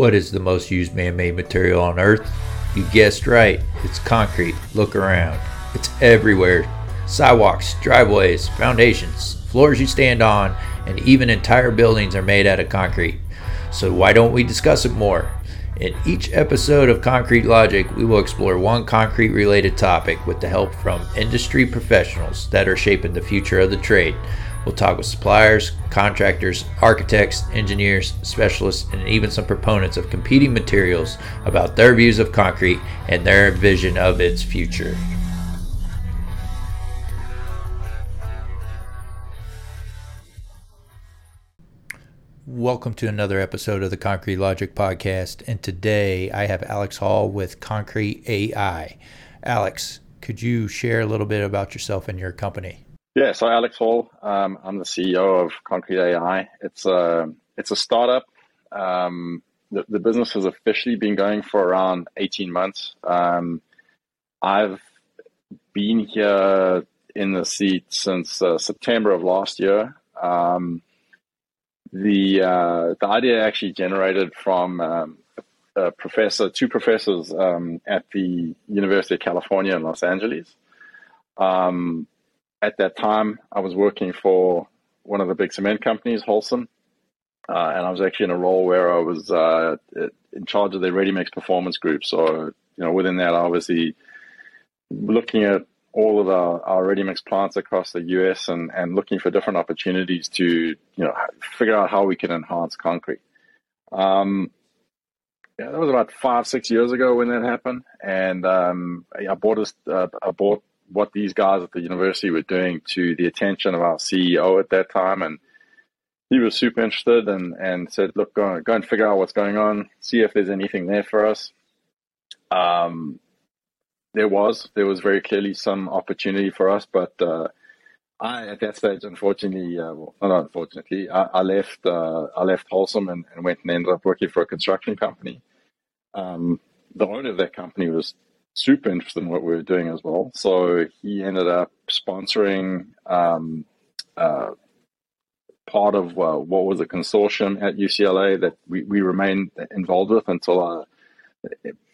What is the most used man made material on Earth? You guessed right, it's concrete. Look around, it's everywhere sidewalks, driveways, foundations, floors you stand on, and even entire buildings are made out of concrete. So, why don't we discuss it more? In each episode of Concrete Logic, we will explore one concrete related topic with the help from industry professionals that are shaping the future of the trade. We'll talk with suppliers, contractors, architects, engineers, specialists, and even some proponents of competing materials about their views of concrete and their vision of its future. Welcome to another episode of the Concrete Logic Podcast. And today I have Alex Hall with Concrete AI. Alex, could you share a little bit about yourself and your company? Yeah, so Alex Hall, um, I'm the CEO of Concrete AI. It's a it's a startup. Um, the, the business has officially been going for around 18 months. Um, I've been here in the seat since uh, September of last year. Um, the uh, the idea actually generated from um, a professor, two professors um, at the University of California in Los Angeles. Um, at that time, I was working for one of the big cement companies, Holcim, uh, and I was actually in a role where I was uh, in charge of the ready mix performance group. So, you know, within that, obviously looking at all of our, our ready mix plants across the US and, and looking for different opportunities to, you know, figure out how we can enhance concrete. Um, yeah, that was about five, six years ago when that happened. And um, I bought a, uh, I bought what these guys at the university were doing to the attention of our CEO at that time. And he was super interested and, and said, look, go, go and figure out what's going on, see if there's anything there for us. Um, there was, there was very clearly some opportunity for us, but uh, I, at that stage, unfortunately, uh, well, not unfortunately, I, I left, uh, I left Holcim and, and, went and ended up working for a construction company. Um, the owner of that company was super interested in what we were doing as well. So he ended up sponsoring um, uh, part of uh, what was a consortium at UCLA that we, we remained involved with until uh,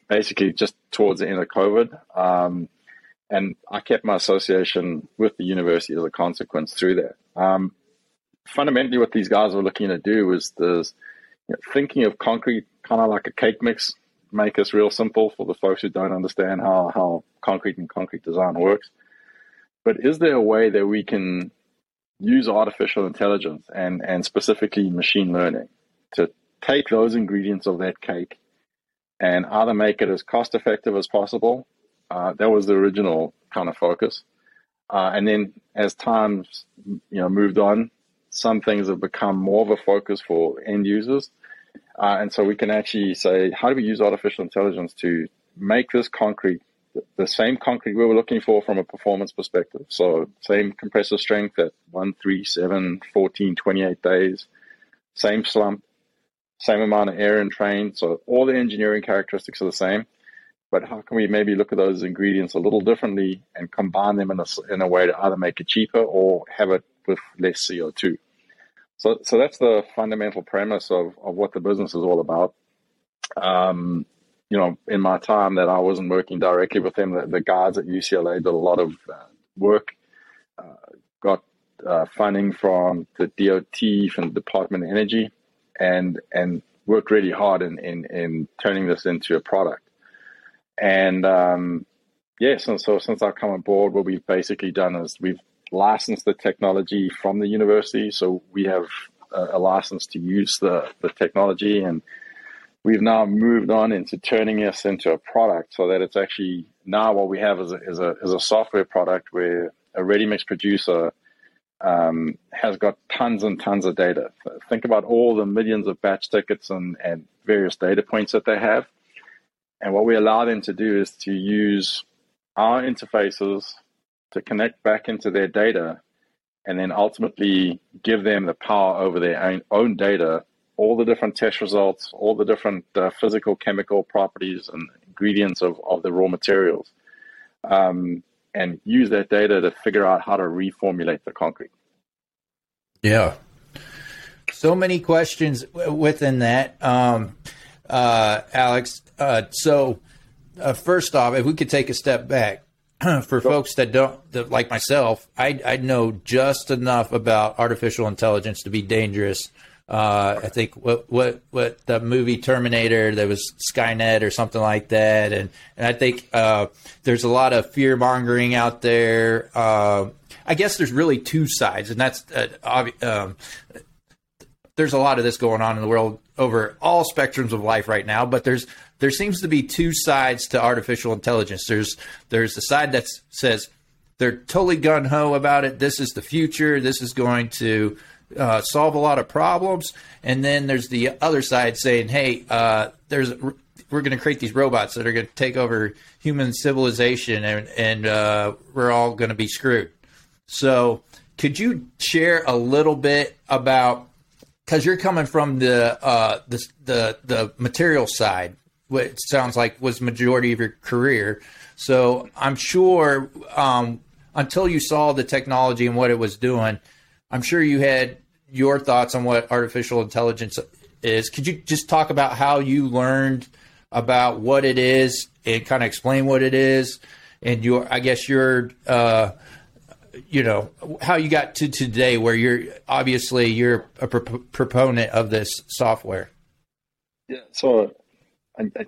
basically just towards the end of COVID. Um, and I kept my association with the university as a consequence through that. Um, fundamentally, what these guys were looking to do was this, you know, thinking of concrete kind of like a cake mix make us real simple for the folks who don't understand how, how concrete and concrete design works. But is there a way that we can use artificial intelligence and, and specifically machine learning to take those ingredients of that cake and either make it as cost effective as possible? Uh, that was the original kind of focus. Uh, and then as times you know moved on, some things have become more of a focus for end users. Uh, and so we can actually say, how do we use artificial intelligence to make this concrete the same concrete we were looking for from a performance perspective? So, same compressive strength at 1, 3, 7, 14, 28 days, same slump, same amount of air and train. So, all the engineering characteristics are the same. But how can we maybe look at those ingredients a little differently and combine them in a, in a way to either make it cheaper or have it with less CO2? So, so that's the fundamental premise of, of what the business is all about. Um, you know, in my time that I wasn't working directly with them, the, the guys at UCLA did a lot of uh, work, uh, got uh, funding from the DOT, from the Department of Energy, and and worked really hard in, in, in turning this into a product. And um, yes, and so since I've come on board, what we've basically done is we've licensed the technology from the university. So we have a, a license to use the, the technology and we've now moved on into turning this into a product so that it's actually now what we have is a, is a, is a software product where a ready mix producer um, has got tons and tons of data. Think about all the millions of batch tickets and, and various data points that they have. And what we allow them to do is to use our interfaces to connect back into their data and then ultimately give them the power over their own, own data, all the different test results, all the different uh, physical, chemical properties and ingredients of, of the raw materials, um, and use that data to figure out how to reformulate the concrete. Yeah. So many questions within that. Um, uh, Alex. Uh, so, uh, first off, if we could take a step back for folks that don't, that, like myself, I, I know just enough about artificial intelligence to be dangerous. Uh, I think what what what the movie Terminator, there was Skynet or something like that, and and I think uh, there's a lot of fear mongering out there. Uh, I guess there's really two sides, and that's uh, obvi- um, there's a lot of this going on in the world over all spectrums of life right now, but there's there seems to be two sides to artificial intelligence. There's there's the side that says they're totally gun ho about it. This is the future. This is going to uh, solve a lot of problems. And then there's the other side saying, hey, uh, there's we're going to create these robots that are going to take over human civilization, and and uh, we're all going to be screwed. So, could you share a little bit about because you're coming from the uh, the the the material side, what sounds like was majority of your career. So I'm sure um, until you saw the technology and what it was doing, I'm sure you had your thoughts on what artificial intelligence is. Could you just talk about how you learned about what it is and kind of explain what it is and your, I guess your uh, you know how you got to today where you're obviously you're a pro- proponent of this software yeah so I,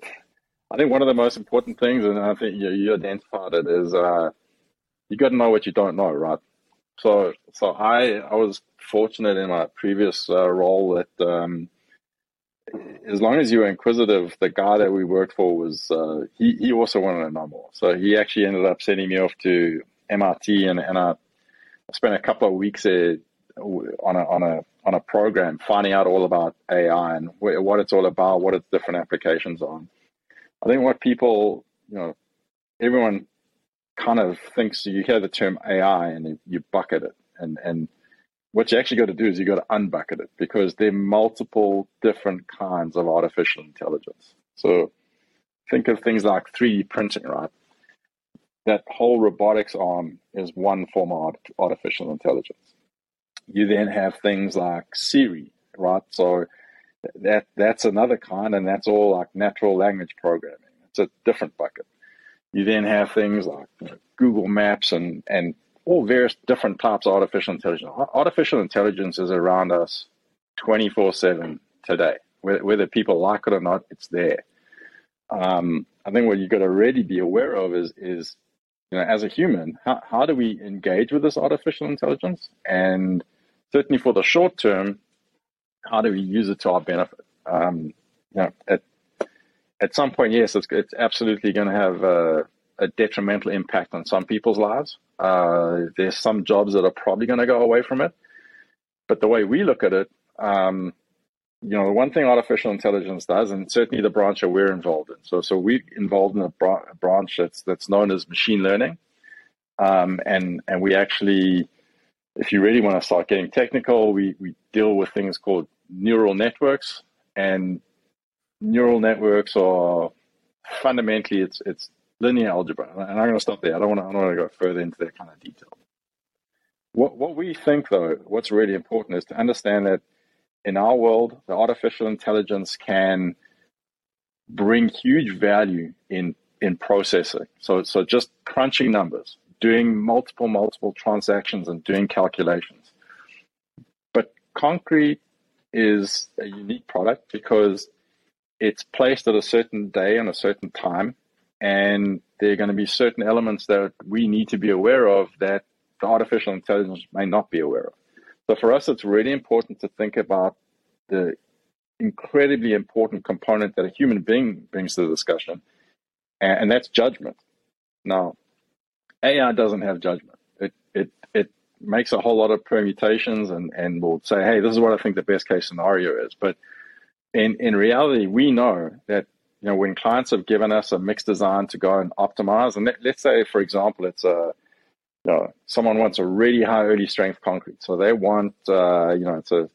I, think one of the most important things and i think you, you identified it is uh, you got to know what you don't know right so so i i was fortunate in my previous uh, role that um, as long as you were inquisitive, the guy that we worked for was uh, he. He also wanted to know more, so he actually ended up sending me off to MIT, and, and I spent a couple of weeks there on a on a on a program finding out all about AI and what it's all about, what its different applications are. I think what people, you know, everyone kind of thinks you hear the term AI and you bucket it, and and what you actually got to do is you got to unbucket it because there are multiple different kinds of artificial intelligence. So think of things like 3D printing, right? that whole robotics arm is one form of artificial intelligence. You then have things like Siri, right? So that that's another kind, and that's all like natural language programming. It's a different bucket. You then have things like you know, Google Maps and and all various different types of artificial intelligence. Artificial intelligence is around us 24 7 today. Whether, whether, people like it or not, it's there. Um, I think what you've got to really be aware of is, is you know, as a human, how, how do we engage with this artificial intelligence? And certainly for the short term, how do we use it to our benefit? Um, you know, at, at some point, yes, it's, it's absolutely going to have a, a, detrimental impact on some people's lives. Uh, there's some jobs that are probably going to go away from it. But the way we look at it, um, you know, the one thing artificial intelligence does, and certainly the branch that we're involved in. So, so we're involved in a, branch that's that's known as machine learning, um, and and we actually, if you really want to start getting technical, we we deal with things called neural networks, and neural networks are fundamentally it's it's linear algebra. And I'm going to stop there. I don't want to I don't want to go further into that kind of detail. What what we think though, what's really important is to understand that in our world, the artificial intelligence can bring huge value in in processing. So so just crunching numbers, doing multiple multiple transactions and doing calculations. But concrete is a unique product because it's placed at a certain day and a certain time and there are going to be certain elements that we need to be aware of that the artificial intelligence may not be aware of. So for us, it's really important to think about the incredibly important component that a human being brings to the discussion, and, that's judgment. Now, AI doesn't have judgment. It it it makes a whole lot of permutations and and will say, hey, this is what I think the best case scenario is. But in in reality, we know that you know when clients have given us a mixed design to go and optimize, and let, us say, for example, it's a you know, someone wants a really high early strength concrete. So they want, uh, you know, it's a,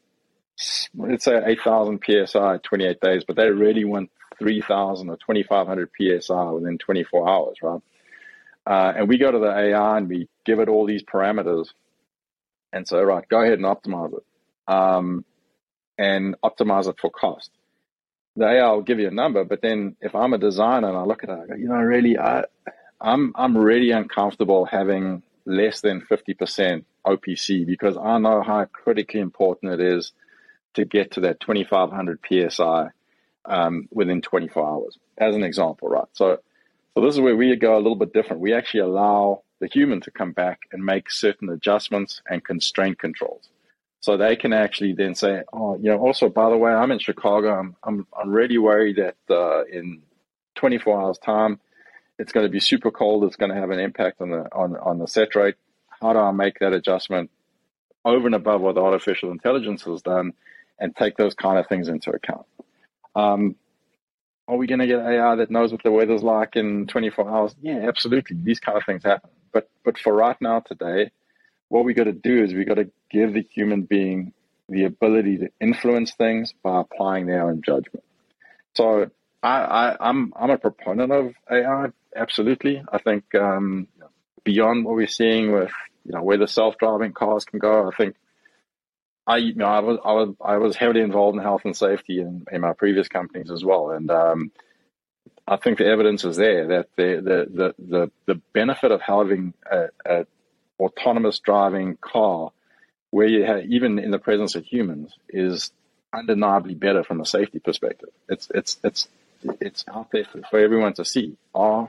let's say 8,000 PSI, 28 days, but they really want 3,000 or 2,500 PSI within 24 hours, right? Uh, and we go to the AI and we give it all these parameters and say, right, go ahead and optimize it um, and optimize it for cost. the AI will give you a number, but then if I'm a designer and I look at it, I go, you know, really, I, I'm I'm really uncomfortable having less than 50% OPC because I know how critically important it is to get to that 2500 psi um, within 24 hours, as an example, right? So, so this is where we go a little bit different. We actually allow the human to come back and make certain adjustments and constraint controls. So they can actually then say, oh, you know, also, by the way, I'm in Chicago. I'm, I'm, I'm really worried that uh, in 24 hours time, it's going to be super cold. It's going to have an impact on the, on, on the set rate. How do I make that adjustment over and above what the artificial intelligence has done and take those kind of things into account? Um, are we going to get AI that knows what the weather's like in 24 hours? Yeah, absolutely. These kind of things happen. But but for right now today, what we got to do is we got to give the human being the ability to influence things by applying their own judgment. So I, I I'm I'm a proponent of AI. Absolutely, I think um, beyond what we're seeing with you know where the self-driving cars can go, I think I you know I was I was I was heavily involved in health and safety in, in my previous companies as well, and um, I think the evidence is there that the the the the, the benefit of having a, a autonomous driving car, where you have even in the presence of humans, is undeniably better from a safety perspective. It's it's it's it's out there for, for everyone to see. Are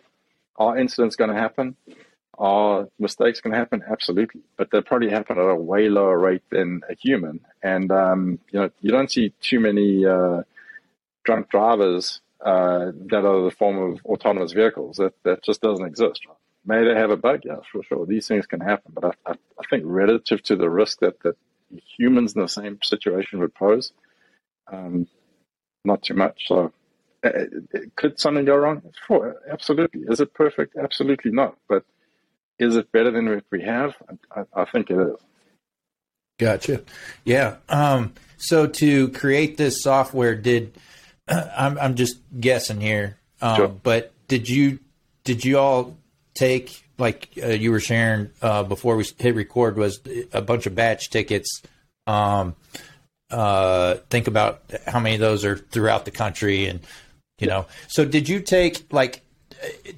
are incidents going to happen? Are mistakes going to happen? Absolutely, but they probably happen at a way lower rate than a human. And um, you know, you don't see too many uh, drunk drivers uh, that are the form of autonomous vehicles. That that just doesn't exist. May they have a bug? Yeah, for sure. These things can happen, but I, I, I think relative to the risk that that humans in the same situation would pose, um, not too much. So. Uh, uh, could something go wrong? Sure, absolutely. Is it perfect? Absolutely not. But is it better than what we have? I, I think it is. Gotcha. Yeah. Um, so to create this software, did I'm I'm just guessing here, um, sure. but did you did you all take like uh, you were sharing uh, before we hit record was a bunch of batch tickets? Um, uh, think about how many of those are throughout the country, and you know. So did you take like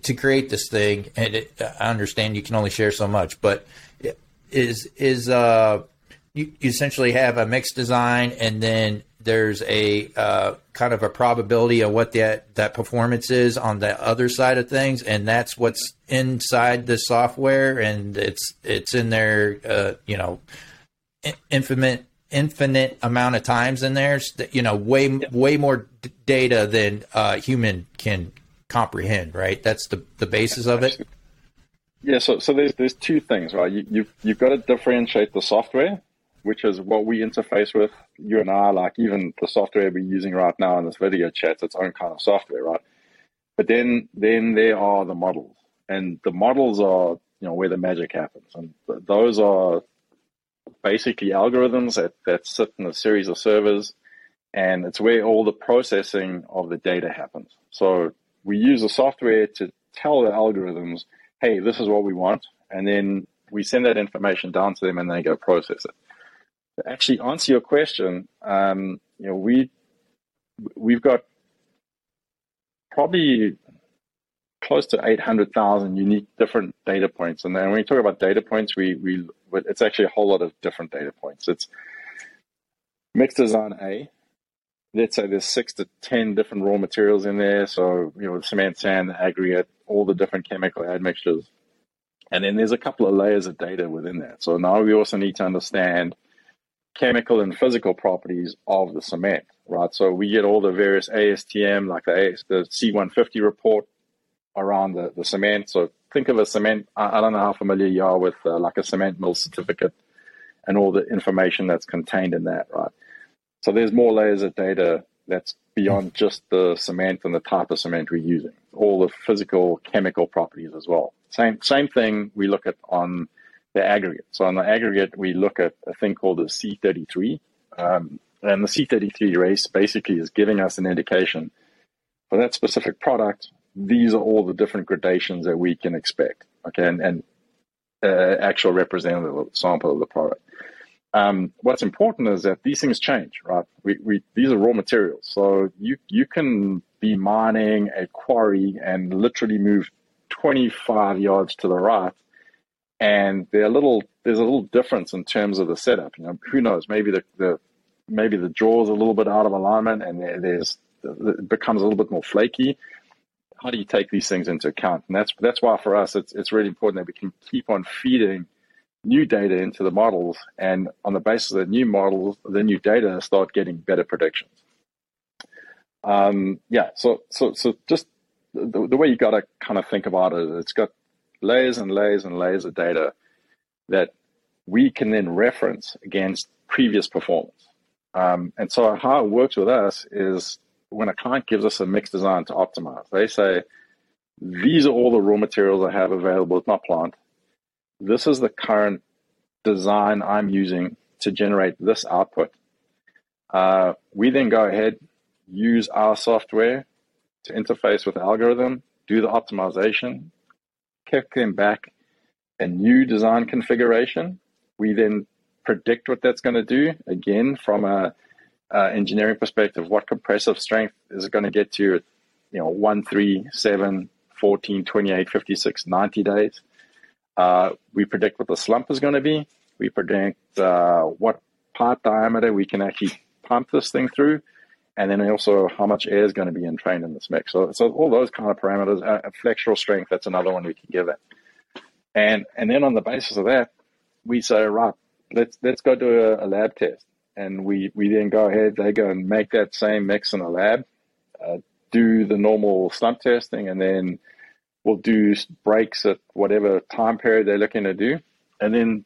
to create this thing, and it, I understand you can only share so much, but is is uh you, you essentially have a mixed design, and then there's a uh, kind of a probability of what that that performance is on the other side of things, and that's what's inside the software, and it's it's in there, uh, you know, infinite infinite amount of times in there. You know, way way more d- data than uh, human can comprehend, right? That's the the basis of it. Yeah, so so there's there's two things, right? You, you've you've got to differentiate the software, which is what we interface with. You and I, like even the software we're using right now in this video chat, its own kind of software, right? But then then there are the models, and the models are you know where the magic happens, and th- those are basically algorithms that that sit in a series of servers, and it's where all the processing of the data happens. So we use the software to tell the algorithms, hey, this is what we want. And then we send that information down to them and they go process it. To actually answer your question, um, you know, we, we've got probably close to 800,000 unique different data points. And then when we talk about data points, we, we, it's actually a whole lot of different data points. It's mixed design A, let's say there's six to ten different raw materials in there. So you know, cement, sand, aggregate, all the different chemical admixtures, and then there's a couple of layers of data within that. So now we also need to understand chemical and physical properties of the cement, right? So we get all the various ASTM, like the, AS, the C150 report around the, the cement. So think of a cement. I, I don't know how familiar you are with uh, like a cement mill certificate and all the information that's contained in that, right? So there's more layers of data that's beyond just the cement and the type of cement we're using, all the physical chemical properties as well. Same same thing we look at on the aggregate. So on the aggregate, we look at a thing called the C33. Um, and the C33 race basically is giving us an indication for that specific product. These are all the different gradations that we can expect. Okay, and, and uh, actual representative sample of the product. Um, what's important is that these things change, right? We, we, these are raw materials. So you, you can be mining a quarry and literally move 25 yards to the right. And they're a little, there's a little difference in terms of the setup. You know, who knows? Maybe the, the maybe the jaw's are a little bit out of alignment and there's it becomes a little bit more flaky. How do you take these things into account? And that's that's why for us it's it's really important that we can keep on feeding new data into the models, and on the basis of the new models, the new data, start getting better predictions. Um, yeah, so so so just the, the way you got to kind of think about it, it's got layers and layers and layers of data that we can then reference against previous performance. Um, and so how it works with us is when a client gives us a mix design to optimize, they say, these are all the raw materials I have available at my plant. This is the current design I'm using to generate this output. Uh, we then go ahead, use our software to interface with the algorithm, do the optimization, kick them back a new design configuration. We then predict what that's going to do again from a uh, engineering perspective, what compressive strength is it going to get to, you know, 1, 3, 7, 14, 28, 56, 90 days. Uh, we predict what the slump is going to be. We predict uh, what part diameter we can actually pump this thing through. And then also how much air is going to be entrained in this mix. So, so all those kind of parameters, uh, flexural strength, that's another one we can give it. And, and then on the basis of that, we say, right, let's, let's go do a, a lab test and we, we then go ahead, they go and make that same mix in a lab, uh, do the normal slump testing, and then we'll do breaks at whatever time period they're looking to do. And then,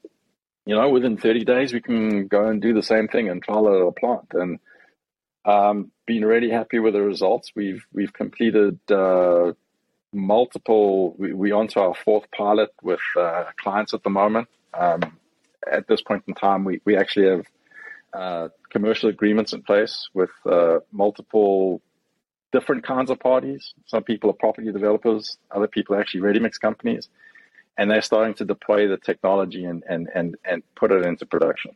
you know, within 30 days, we can go and do the same thing and trial it at a plant. And um, been really happy with the results. We've we've completed uh, multiple. We, we onto our fourth pilot with uh, clients at the moment. Um, at this point in time, we, we actually have uh, commercial agreements in place with uh, multiple different kinds of parties. Some people are property developers, other people are actually ready mix companies, and they're starting to deploy the technology and, and, and, and put it into production.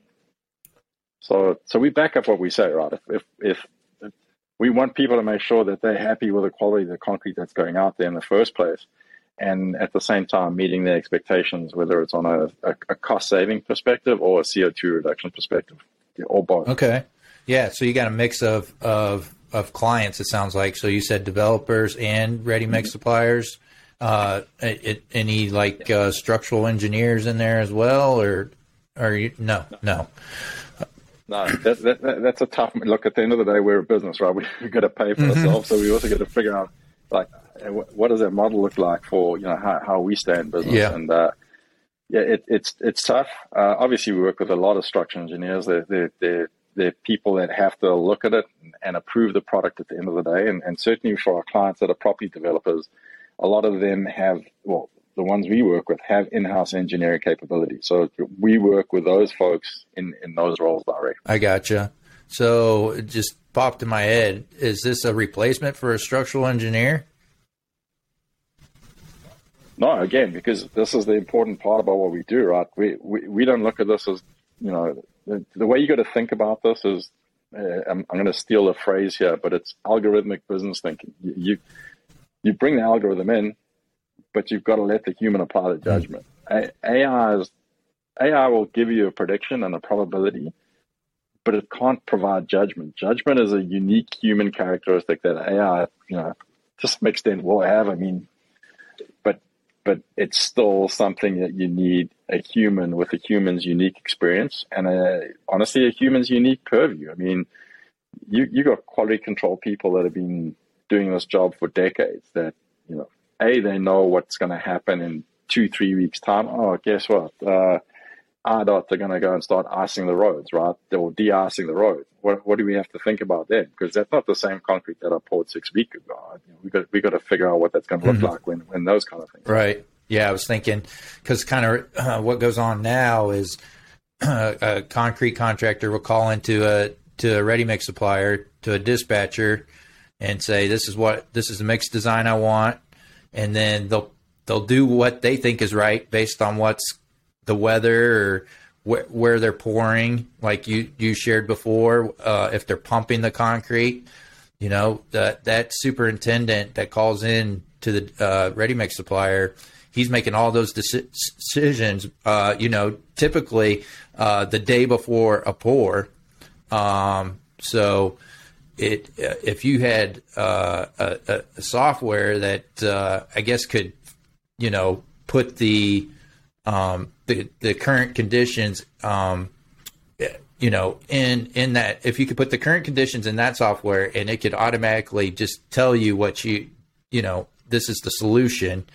So, so we back up what we say, right? If, if, if, we want people to make sure that they're happy with the quality of the concrete that's going out there in the first place, and at the same time meeting their expectations, whether it's on a, a, a cost saving perspective or a CO2 reduction perspective or both. Okay. Yeah. So you got a mix of, of, of clients, it sounds like. So you said developers and ready mix mm-hmm. suppliers. Uh, it, any like uh, structural engineers in there as well, or or you, no, no. No, that, that, that, that's a tough look. At the end of the day, we're a business, right? We, have got to pay for mm-hmm. ourselves, so we also got to figure out like what does that model look like for you know how, how we stay in business. Yeah. And uh, yeah, it, it's it's tough. Uh, obviously, we work with a lot of structural engineers. They're, they're, they're, they're, people that have to look at it and approve the product at the end of the day. And, and certainly for our clients that are property developers, a lot of them have, well, the ones we work with have in-house engineering capability. So we work with those folks in, in those roles directly. I gotcha. So it just popped in my head. Is this a replacement for a structural engineer? No, again, because this is the important part about what we do, right? We we, we don't look at this as you know the, the way you got to think about this is uh, I'm, I'm going to steal a phrase here, but it's algorithmic business thinking. You, you, you bring the algorithm in, but you've got to let the human apply the judgment. Mm. AI is AI will give you a prediction and a probability, but it can't provide judgment. Judgment is a unique human characteristic that AI, you know, to some extent will have. I mean, but it's still something that you need a human with a human's unique experience and a, honestly a human's unique purview. I mean, you you got quality control people that have been doing this job for decades. That you know, a they know what's going to happen in two three weeks time. Oh, guess what? Uh, RDOT are going to go and start icing the roads, right? Or de-icing the roads. What, what do we have to think about then? Because that's not the same concrete that I poured six weeks ago. You know, we got we got to figure out what that's going to look mm-hmm. like when when those kind of things. Right. Yeah, I was thinking because kind of uh, what goes on now is uh, a concrete contractor will call into a to a ready mix supplier to a dispatcher and say this is what this is the mix design I want, and then they'll they'll do what they think is right based on what's the weather or wh- where they're pouring, like you you shared before, uh, if they're pumping the concrete, you know that that superintendent that calls in to the uh, ready mix supplier, he's making all those deci- decisions. Uh, you know, typically uh, the day before a pour. Um, so it uh, if you had uh, a, a, software that uh, I guess could you know put the um, the the current conditions um, you know in in that if you could put the current conditions in that software and it could automatically just tell you what you you know this is the solution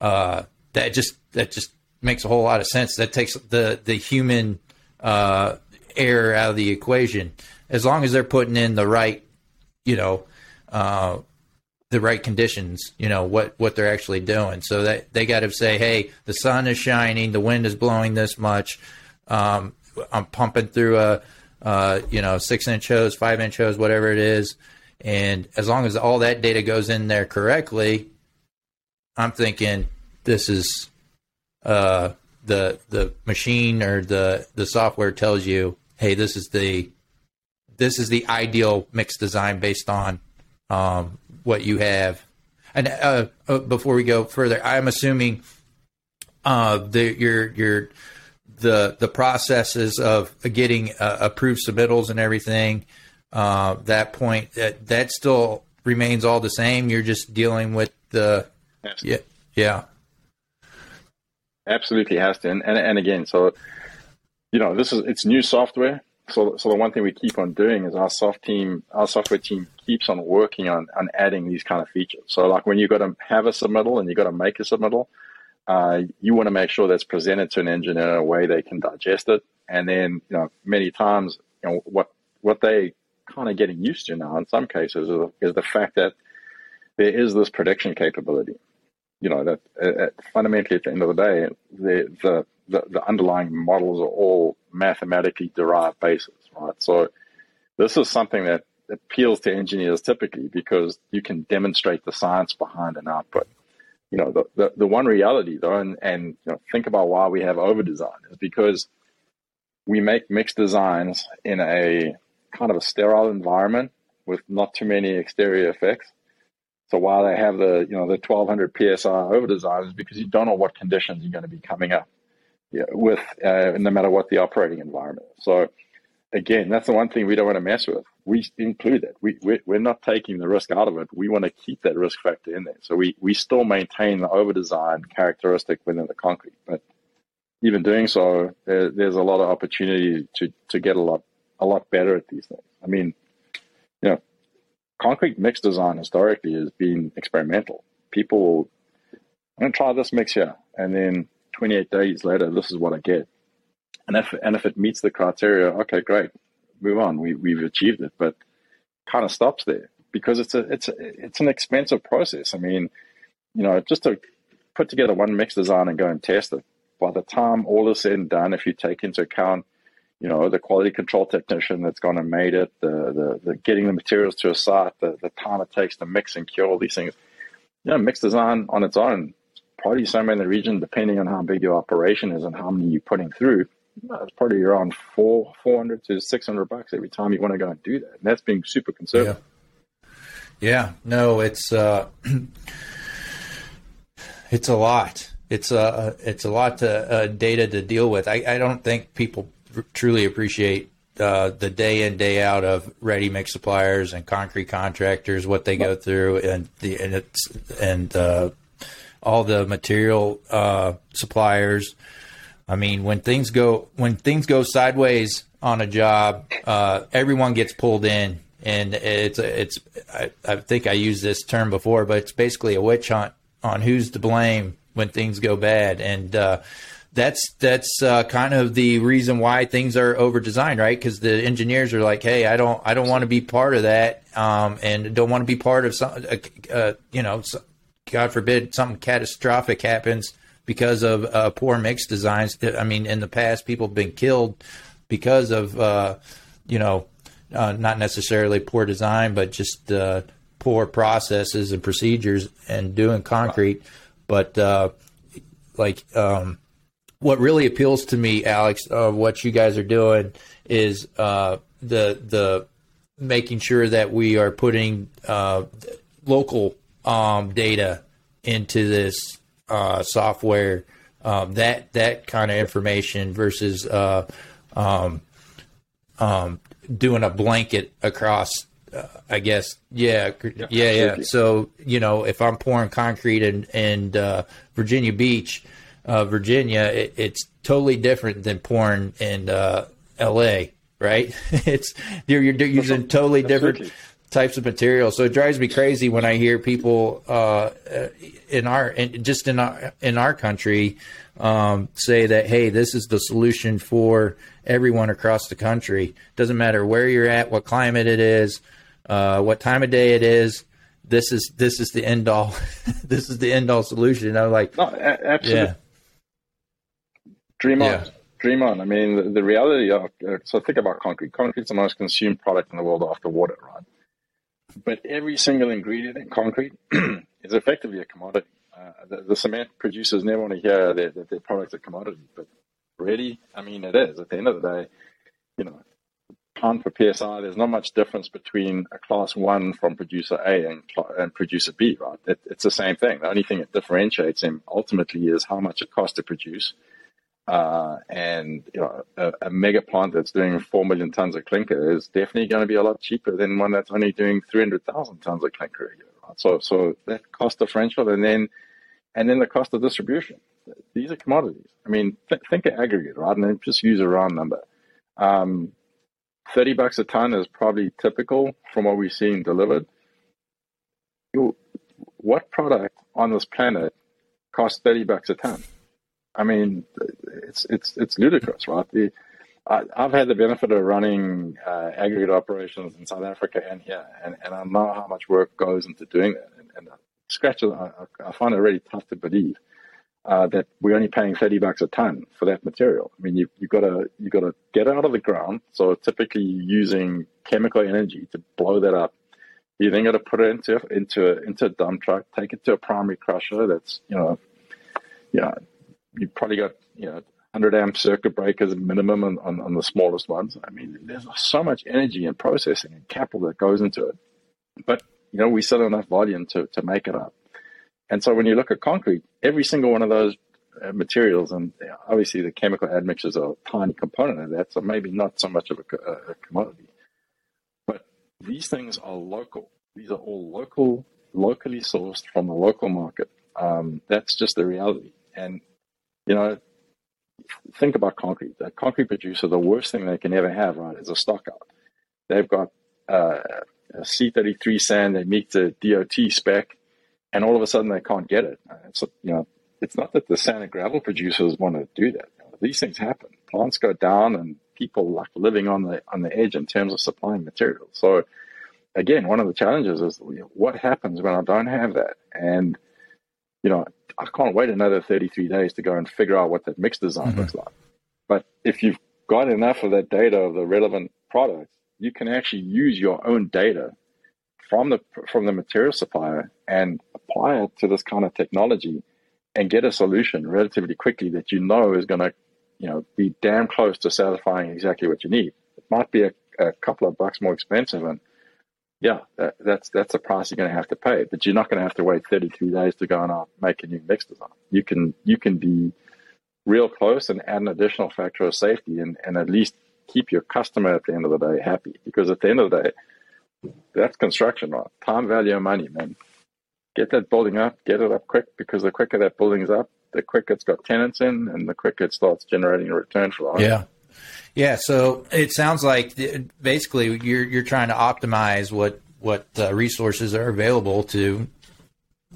uh, that just that just makes a whole lot of sense. That takes the the human uh, error out of the equation. As long as they're putting in the right you know uh, the right conditions, you know, what, what they're actually doing. So that they got to say, hey, the sun is shining, the wind is blowing this much. Um, I'm pumping through a, uh, you know, six inch hose, five inch hose, whatever it is. And as long as all that data goes in there correctly, I'm thinking this is uh, the the machine or the the software tells you, hey, this is the this is the ideal mix design based on um, what you have. And uh, uh, before we go further, I'm assuming uh, the your your the the processes of getting uh, approved submittals and everything. Uh, that point that that still remains all the same. You're just dealing with the yeah yeah. Absolutely has to, and, and and again, so you know, this is it's new software so, so the one thing we keep on doing is our soft team, our software team keeps on working on, on adding these kind of features. So like when you've got to have a submittal and you've got to make a submittal, uh, you want to make sure that's presented to an engineer in a way they can digest it. And then, you know, many times, you know, what, what they kind of getting used to now in some cases is, is the fact that there is this prediction capability. You know, that uh, fundamentally at the end of the day, the, the the, the underlying models are all mathematically derived bases, right? So this is something that appeals to engineers typically because you can demonstrate the science behind an output. You know, the, the, the one reality though, and, and you know, think about why we have over design is because we make mixed designs in a kind of a sterile environment with not too many exterior effects. So while they have the you know the 1200 psi over design is because you don't know what conditions you're going to be coming up with uh, no matter what the operating environment. So again, that's the one thing we don't want to mess with. We include it. We, we we're not taking the risk out of it. We want to keep that risk factor in there. So we we still maintain the over design characteristic within the concrete, but even doing so, there, there's a lot of opportunity to to get a lot a lot better at these things. I mean, you know, concrete mix design historically has been experimental. People, I'm going to try this mix here, and then 28 days later, this is what I get. And if and if it meets the criteria, okay, great, move on. We we've achieved it, but kind of stops there because it's a it's a, it's an expensive process. I mean, you know, just to put together one mix design and go and test it. By the time all is said and done, if you take into account, you know, the quality control technician that's gone and made it, the the, the getting the materials to a site, the, the time it takes to mix and cure all these things, you know, mix design on its own probably somewhere in the region, depending on how big your operation is and how many you're putting through, it's probably around four, 400 to 600 bucks every time you want to go and do that. And that's being super conservative. Yeah. yeah no, it's, uh, it's a lot. It's a, uh, it's a lot to uh, data to deal with. I, I don't think people truly appreciate uh, the day in day out of ready mix suppliers and concrete contractors, what they go through, and the and it's and uh, all the material uh, suppliers. I mean, when things go when things go sideways on a job, uh, everyone gets pulled in, and it's it's. I, I, think I used this term before, but it's basically a witch hunt on who's to blame when things go bad, and uh, that's that's uh, kind of the reason why things are over designed, right? Because the engineers are like, "Hey, I don't I don't want to be part of that, um, and don't want to be part of some, uh, uh you know." God forbid, something catastrophic happens because of uh, poor mix designs. I mean, in the past, people have been killed because of, uh, you know, uh, not necessarily poor design, but just uh, poor processes and procedures and doing concrete. But uh, like, um, what really appeals to me, Alex, of what you guys are doing is uh, the the making sure that we are putting local um, data into this uh, software. Um, that that kind of information versus uh, um, um, doing a blanket across. Uh, I guess yeah, yeah, yeah, yeah. So you know, if I'm pouring concrete in, in uh, Virginia Beach, uh, Virginia, it, it's totally different than pouring in L.A right? it's you're, you're using totally different types of material. So it drives me crazy when I hear people uh, in our in, just in our in our country um, say that hey, this is the solution for everyone across the country. Doesn't matter where you're at, what climate it is, uh, what time of day it is. This is this is the end all. this is the end all solution. And I'm like, no, absolutely. Yeah. Dream on. Yeah dream on. I mean, the, the reality of uh, so think about concrete. Concrete's the most consumed product in the world after water, right? But every single ingredient in concrete is effectively a commodity. Uh, the, the, cement producers never want to hear that, that their product's a commodity, but really, I mean, it is. At the end of the day, you know, pound per PSI, there's not much difference between a class one from producer A and, and producer B, right? It, it's the same thing. The only thing that differentiates them ultimately is how much it costs to produce uh, and you know, a, a, mega plant that's doing four million tons of clinker is definitely going to be a lot cheaper than one that's only doing three hundred thousand tons of clinker a year. Right? So, so that cost differential, and then and then the cost of distribution. These are commodities. I mean, th- think of aggregate, right? And just use a round number. Um, Thirty bucks a ton is probably typical from what we've seen delivered. What product on this planet costs thirty bucks a ton? I mean, it's it's it's ludicrous, right? The, I, have had the benefit of running uh, aggregate operations in South Africa and here, and, and I know how much work goes into doing that. And, and scratches, I, I, find it really tough to believe uh, that we're only paying thirty bucks a ton for that material. I mean, you you got to you got to get it out of the ground. So typically using chemical energy to blow that up. You then got to put it into into into a dump truck, take it to a primary crusher. That's you know, yeah, you've probably got you know 100 amp circuit breakers minimum on, on, on, the smallest ones. I mean, there's so much energy and processing and capital that goes into it. But, you know, we sell enough volume to, to make it up. And so when you look at concrete, every single one of those uh, materials, and obviously the chemical admixtures are a tiny component of that, so maybe not so much of a, a commodity. But these things are local. These are all local, locally sourced from the local market. Um, that's just the reality. And you know, think about concrete. A concrete producer, the worst thing they can ever have, right, is a stockout. They've got uh, a C33 sand, they meet the DOT spec, and all of a sudden they can't get it. So, you know, it's not that the sand and gravel producers want to do that. These things happen. Plants go down, and people like living on the on the edge in terms of supplying materials. So, again, one of the challenges is you know, what happens when I don't have that, and you know, I can't wait another 33 days to go and figure out what that mix design mm-hmm. looks like. But if you've got enough of that data of the relevant products, you can actually use your own data from the from the material supplier and apply it to this kind of technology and get a solution relatively quickly that you know is going to you know be damn close to satisfying exactly what you need. It might be a, a couple of bucks more expensive and yeah, that, that's that's a price you're going to have to pay. But you're not going to have to wait 33 days to go and uh, make a new mix design. You can you can be real close and add an additional factor of safety, and, and at least keep your customer at the end of the day happy. Because at the end of the day, that's construction, right? Time, value, money, man. Get that building up, get it up quick, because the quicker that building's up, the quicker it's got tenants in, and the quicker it starts generating a return for us. Yeah. Yeah, so it sounds like basically you're you're trying to optimize what what uh, resources are available to,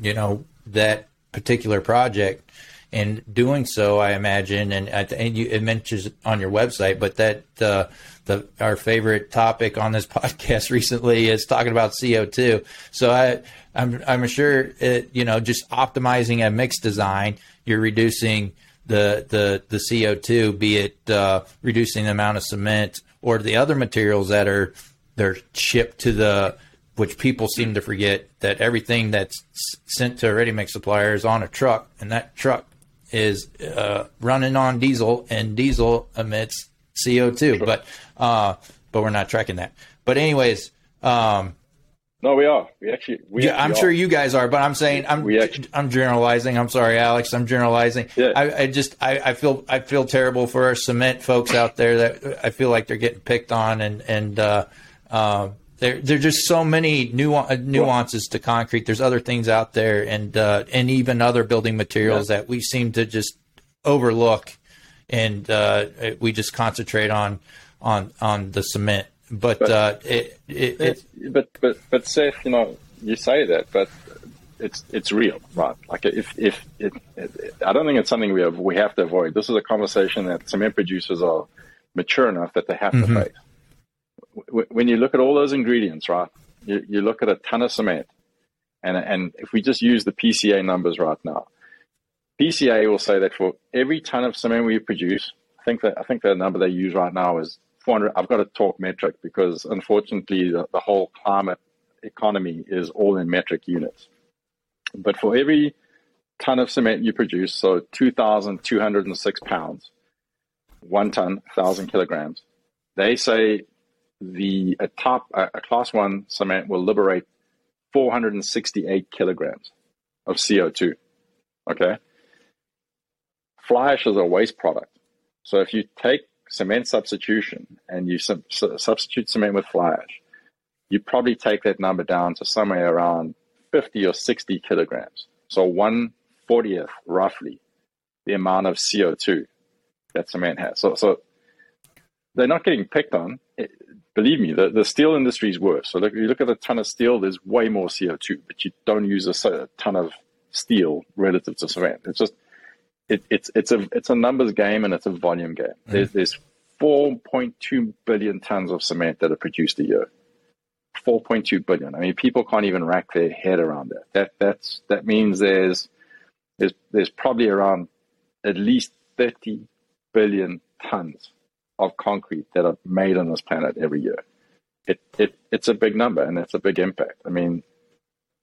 you know, that particular project. And doing so, I imagine, and, and you, it mentions on your website, but that uh, the our favorite topic on this podcast recently is talking about CO two. So I I'm I'm sure it, you know just optimizing a mix design, you're reducing the the the CO2, be it uh, reducing the amount of cement or the other materials that are they're shipped to the which people seem to forget that everything that's sent to a ready mix supplier is on a truck, and that truck is uh, running on diesel, and diesel emits CO2. Sure. But uh, but we're not tracking that. But anyways, um, no, we are. We actually. We yeah, I'm sure you guys are, but I'm saying I'm. We actually, I'm generalizing. I'm sorry, Alex. I'm generalizing. Yeah. I, I just I, I feel I feel terrible for our cement folks out there that I feel like they're getting picked on and and uh, uh, there there's just so many uh, nuances to concrete. There's other things out there and uh, and even other building materials yeah. that we seem to just overlook, and uh, we just concentrate on on on the cement but, but uh, it, it, it, but but but Seth, you know, you say that, but it's it's real, right? Like if if it, it, I don't think it's something we have we have to avoid. This is a conversation that cement producers are mature enough that they have mm-hmm. to face. When you look at all those ingredients, right? You, you look at a ton of cement, and and if we just use the PCA numbers right now, PCA will say that for every ton of cement we produce, I think that I think the number they use right now is 400, I've got to talk metric because unfortunately the, the whole climate economy is all in metric units. But for every ton of cement you produce, so 2,206 pounds, one ton, 1,000 kilograms, they say the a top a, a class one cement will liberate 468 kilograms of CO2. Okay. Fly ash is a waste product. So if you take cement substitution and you sub- substitute cement with fly ash, you probably take that number down to somewhere around 50 or 60 kilograms. So one fortieth, roughly, the amount of CO2 that cement has. So, so they're not getting picked on. It, believe me, the, the steel industry is worse. So look, you look at a ton of steel, there's way more CO2, but you don't use a, a ton of steel relative to cement. It's just it, it's it's a it's a numbers game and it's a volume game. Mm. There's there's 4.2 billion tons of cement that are produced a year. 4.2 billion. I mean, people can't even rack their head around that. That that's that means there's there's there's probably around at least 30 billion tons of concrete that are made on this planet every year. It, it it's a big number and it's a big impact. I mean,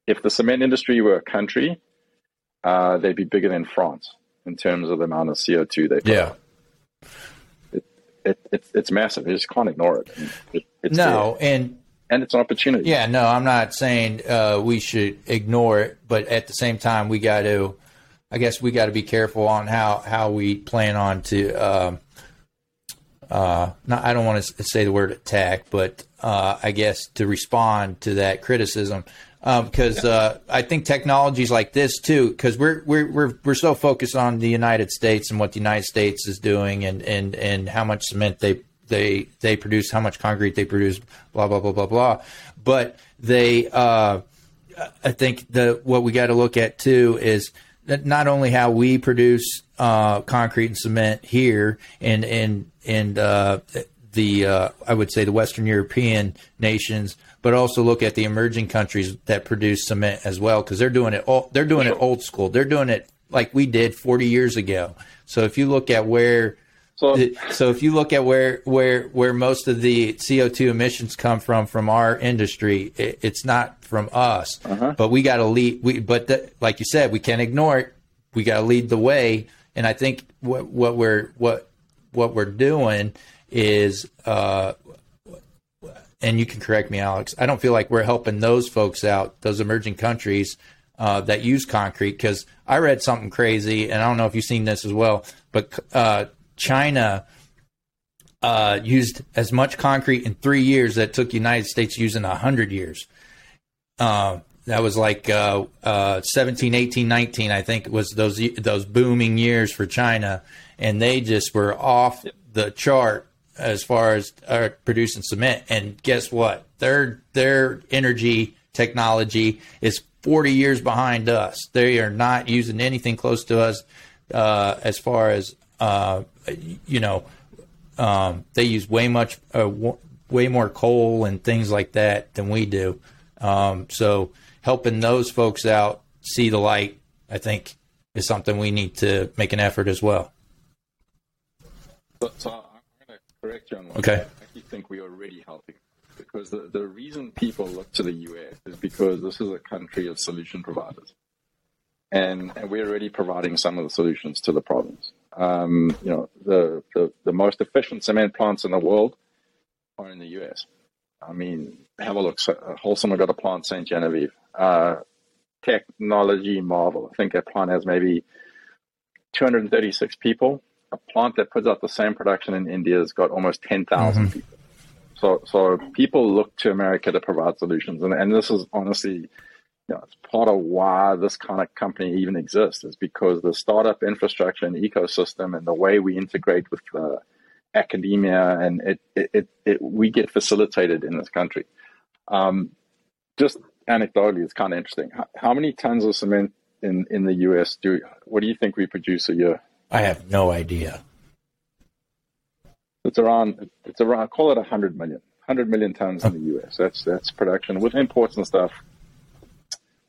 if the cement industry were a country, uh, they'd be bigger than France in terms of the amount of CO2 they put. Yeah. It, it, it's, it's massive. You just can't ignore it. it it's no, and and it's an opportunity. Yeah, no, I'm not saying uh, we should ignore it, but at the same time, we got to, I guess, we got to be careful on how how we plan on to. Um, uh, not, I don't want to say the word attack, but uh, I guess to respond to that criticism because um, uh, I think technologies like this too, because we're we're we're we're so focused on the United States and what the United States is doing, and and and how much cement they they they produce, how much concrete they produce, blah blah blah blah blah. But they, uh, I think the what we got to look at too is not only how we produce uh, concrete and cement here, and and and uh, the uh, I would say the Western European nations but also look at the emerging countries that produce cement as well because they're doing it all, they're doing it old school. They're doing it like we did 40 years ago. So if you look at where so, so if you look at where where where most of the CO2 emissions come from from our industry, it, it's not from us. Uh-huh. But we got to lead. We but the, like you said, we can't ignore it. We got to lead the way. And I think what what we're what what we're doing is uh, and you can correct me, Alex. I don't feel like we're helping those folks out, those emerging countries uh, that use concrete. Because I read something crazy, and I don't know if you've seen this as well, but uh, China uh, used as much concrete in three years that took the United States using a hundred years. Uh, that was like uh, uh, 17, 18, 19, I think was those those booming years for China, and they just were off the chart as far as uh, producing cement. And guess what? Their their energy technology is 40 years behind us. They are not using anything close to us uh, as far as uh, you know. Um, they use way much uh, w- way more coal and things like that than we do. Um, so helping those folks out see the light, I think, is something we need to make an effort as well. So, correct you on one. Okay. I actually think we are already helping because the, the reason people look to the US is because this is a country of solution providers. and, and we're already providing some of the solutions to the problems. Um, you know, the, the, the most efficient cement plants in the world are in the US. I mean, have a look. Holcim have got a plant, St. Genevieve. Uh, technology marvel. I think that plant has maybe 236 people. A plant that puts out the same production in India has got almost 10,000 mm-hmm. people. So, so people look to America to provide solutions, and, and this is honestly you know, it's part of why this kind of company even exists is because the startup infrastructure and ecosystem and the way we integrate with uh, academia and it, it, it, it, we get facilitated in this country. Um, just anecdotally, it's kind of interesting. How, how, many tons of cement in, in the U.S. do? What do you think we produce a year? I have no idea. It's around. It's around. Call it hundred million. Hundred million tons in the U.S. That's that's production with imports and stuff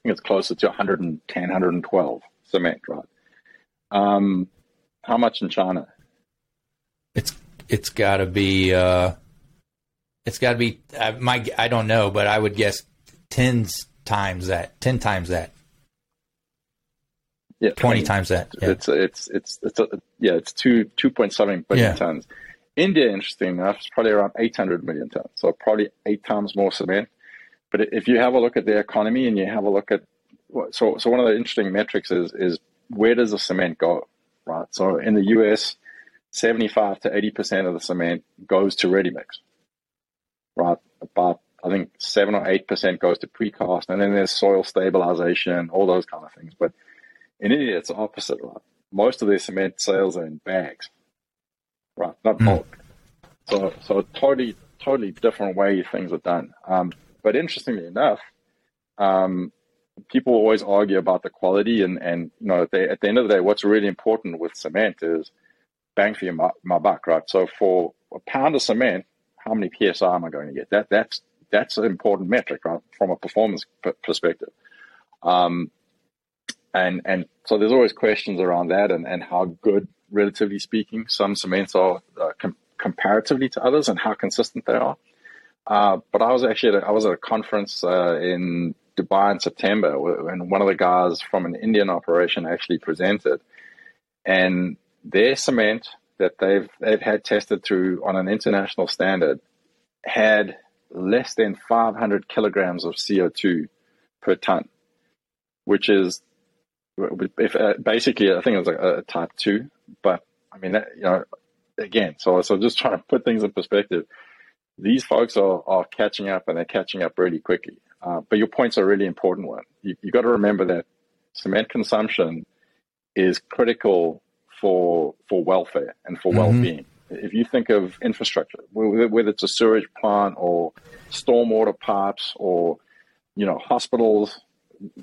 I think it's closer to 110, 112 cement, right? Um, how much in China? It's it's got to be uh, it's got to be uh, my I don't know, but I would guess tens times that, ten times that. Yeah, 20 times that. Yeah. It's it's it's it's a, yeah, it's two two point seven billion yeah. tons. India, interesting enough, is probably around eight hundred million tons, so probably eight times more cement. But if you have a look at the economy and you have a look at so so one of the interesting metrics is is where does the cement go, right? So in the US, seventy five to eighty percent of the cement goes to ready mix, right? About I think seven or eight percent goes to precast, and then there's soil stabilization, all those kind of things. But in India, it's the opposite, right? Most of their cement sales are in bags, right? Not hmm. bulk. Mm. So so totally totally different way things are done. Um, but interestingly enough, um, people always argue about the quality, and and you know, at the, at the end of the day, what's really important with cement is bang for your my, my buck, right? So for a pound of cement, how many psi am I going to get? That that's that's an important metric, right, from a performance p- perspective. Um, and and so there's always questions around that, and and how good, relatively speaking, some cements are uh, com- comparatively to others, and how consistent they are. Uh, but I was actually at a, I was at a conference uh, in Dubai in September, and one of the guys from an Indian operation actually presented, and their cement that they've they've had tested through on an international standard had less than 500 kilograms of CO2 per ton, which is if uh, basically I think it was a, a type two, but I mean that, you know again so so just trying to put things in perspective these folks are, are catching up and they're catching up really quickly. Uh, but your point's a really important one. You, you got to remember that cement consumption is critical for for welfare and for mm-hmm. well-being. If you think of infrastructure, whether it's a sewage plant or stormwater pipes or you know hospitals,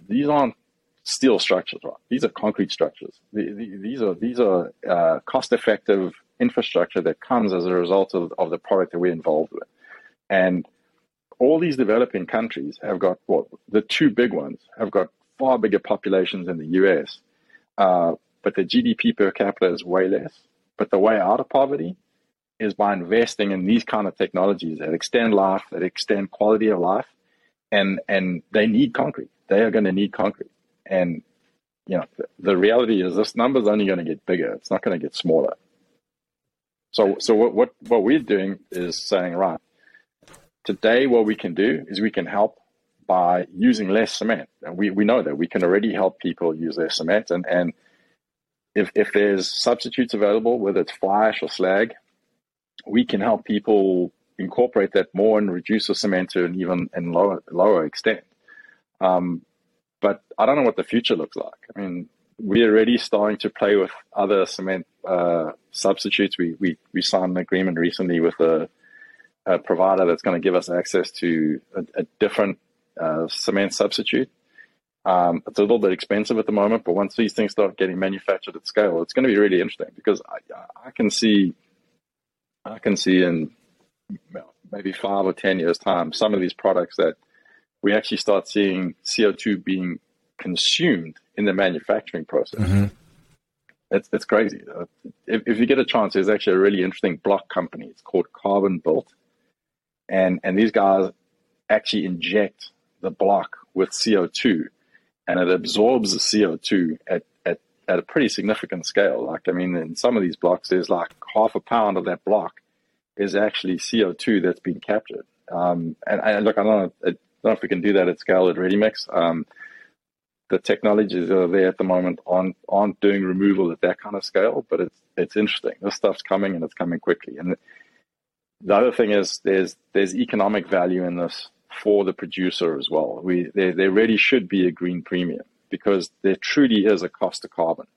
these aren't steel structures, right? These are concrete structures. These are these are uh, cost-effective infrastructure that comes as a result of, of the product that we're involved with. And all these developing countries have got well, the two big ones have got far bigger populations than the US, uh, but the GDP per capita is way less. But the way out of poverty is by investing in these kind of technologies that extend life, that extend quality of life, and and they need concrete. They are going to need concrete, and you know the, the reality is this number is only going to get bigger. It's not going to get smaller. So, so what, what, what we're doing is saying, right, today what we can do is we can help by using less cement. And we, we know that we can already help people use less cement. And, and if, if there's substitutes available, whether it's fly ash or slag, we can help people incorporate that more and reduce the cement to an even and lower, lower extent. Um, but I don't know what the future looks like. I mean, we're already starting to play with other cement uh, substitutes. We, we, we signed an agreement recently with a, a provider that's going to give us access to a, a different uh, cement substitute. Um, it's a little bit expensive at the moment, but once these things start getting manufactured at scale, it's going to be really interesting because I, I can see, I can see in maybe five or ten years' time, some of these products that we actually start seeing CO2 being consumed in the manufacturing process. Mm-hmm. It's, it's crazy. Uh, if, if you get a chance, there's actually a really interesting block company. It's called CarbonBuilt. And, and these guys actually inject the block with CO2 and it absorbs the CO2 at, at, at a pretty significant scale. Like, I mean, in some of these blocks, there's like half a pound of that block is actually CO2 that's being captured. Um, and, and, look, I don't, know, I don't know if we can do that at scale at ReadyMix. Um, the technologies that are there at the moment aren't, aren't doing removal at that kind of scale, but it's, it's interesting. This stuff's coming and it's coming quickly. And the other thing is there's, there's economic value in this for the producer as well. We, there, there really should be a green premium because there truly is a cost of carbon.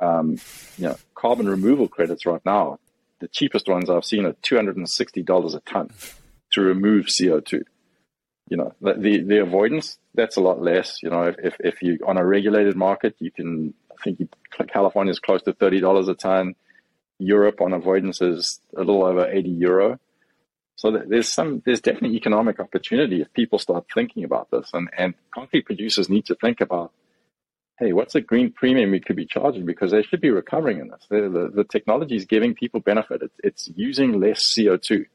Um, you know, carbon removal credits right now, the cheapest ones I've seen are $260 a ton to remove CO2 you know the, the, avoidance that's a lot less you know if, if, you on a regulated market you can i think california is close to $30 a ton. Europe on avoidance is a little over 80 euro. So there's some there's definitely economic opportunity if people start thinking about this. And and concrete producers need to think about hey what's a green premium we could be charging? Because they should be recovering in this. The, the, the technology is giving people benefit. It's, it's using less co2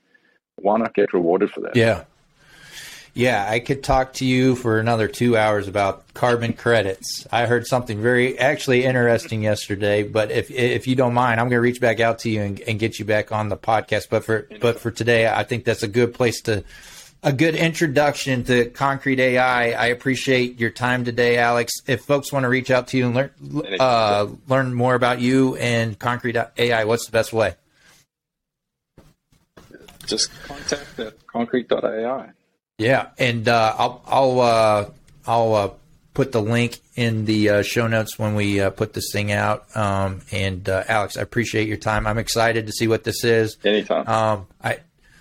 why not get rewarded for that? Yeah yeah, I could talk to you for another two hours about carbon credits. I heard something very actually interesting yesterday, but if if you don't mind, I'm going to reach back out to you and, and get you back on the podcast. But for but for today, I think that's a good place to a good introduction to concrete AI. I appreciate your time today, Alex. If folks want to reach out to you and learn uh, learn more about you and concrete AI, what's the best way? Just contact at concrete.ai. Yeah, and uh, I'll I'll uh, I'll uh, put the link in the uh, show notes when we uh, put this thing out. Um, and uh, Alex, I appreciate your time. I'm excited to see what this is. Anytime. Um, I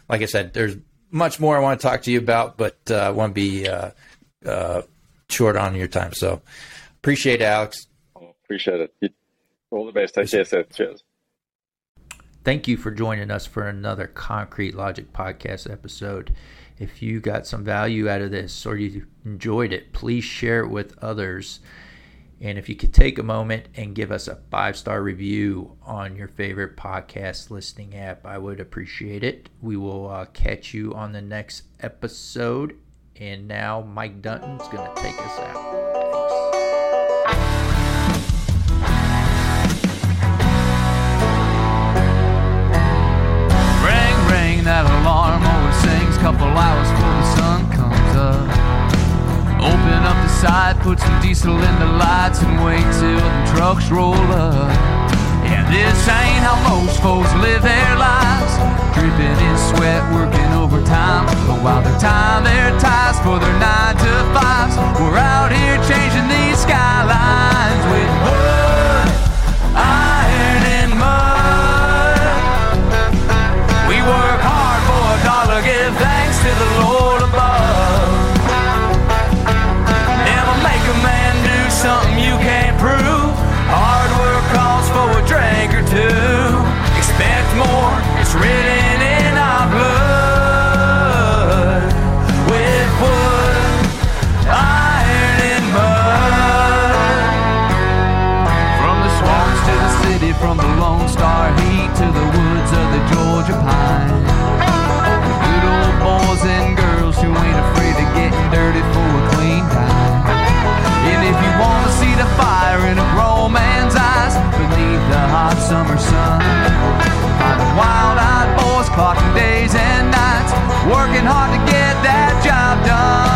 like I said, there's much more I want to talk to you about, but I want to be short on your time. So appreciate it, Alex. Oh, appreciate it. All the best. Take care. Cheers. Thank you for joining us for another Concrete Logic podcast episode. If you got some value out of this or you enjoyed it, please share it with others. And if you could take a moment and give us a five star review on your favorite podcast listening app, I would appreciate it. We will uh, catch you on the next episode. And now Mike Dunton's going to take us out. Ring, ring that alarm couple hours before the sun comes up. Open up the side, put some diesel in the lights, and wait till the trucks roll up. Yeah, this ain't how most folks live their lives. Dripping in sweat, working overtime. But while they're tying their ties for their nine to fives, we're out here changing these skylines days and nights, working hard to get that job done.